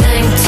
everything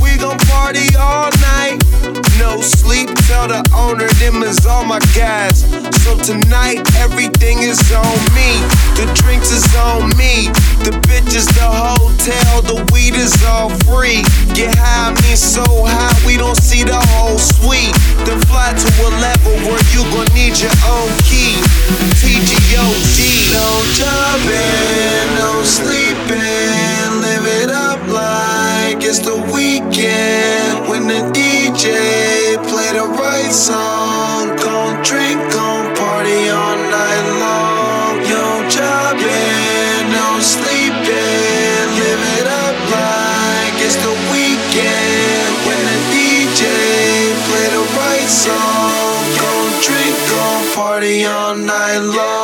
We gon' party all night. No sleep, tell the owner, them is all my guys. So tonight, everything is on me. The drinks is on me. The bitches, the hotel, the weed is all free. Get high, I mean so high, we don't see the whole suite. Then fly to a level where you gon' need your own key. TGOG. No jumping, no sleeping it's the weekend when the DJ play the right song. Gon' drink, gon' party all night long. Yo, jobbing, no sleeping, live it up like it's the weekend when the DJ play the right song. Gon' drink, gon' party all night long.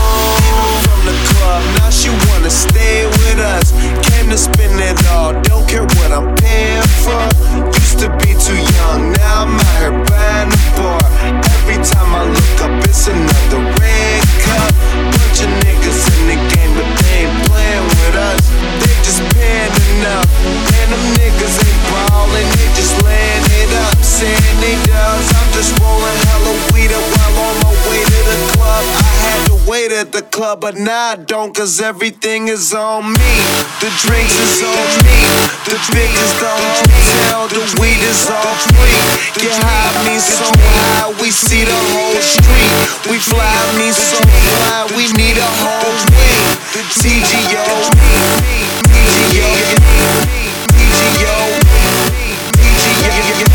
stay with us. Came to spend it all, don't care what I'm paying for. Used to be too young, now I'm out here buying a bar. Every time I look up, it's another red cup. Bunch of niggas in the game, but they ain't playing with us. They just paying up, and them niggas ain't balling, they just laying it up. Saying they does, I'm just club, but nah, I don't, cause everything is on me. The drinks is on me, the bitches the hotel, the weed is all free. Get high means so high, we see the whole street. We fly means so fly, we need a whole wing. TGO, TGO, TGO, TGO,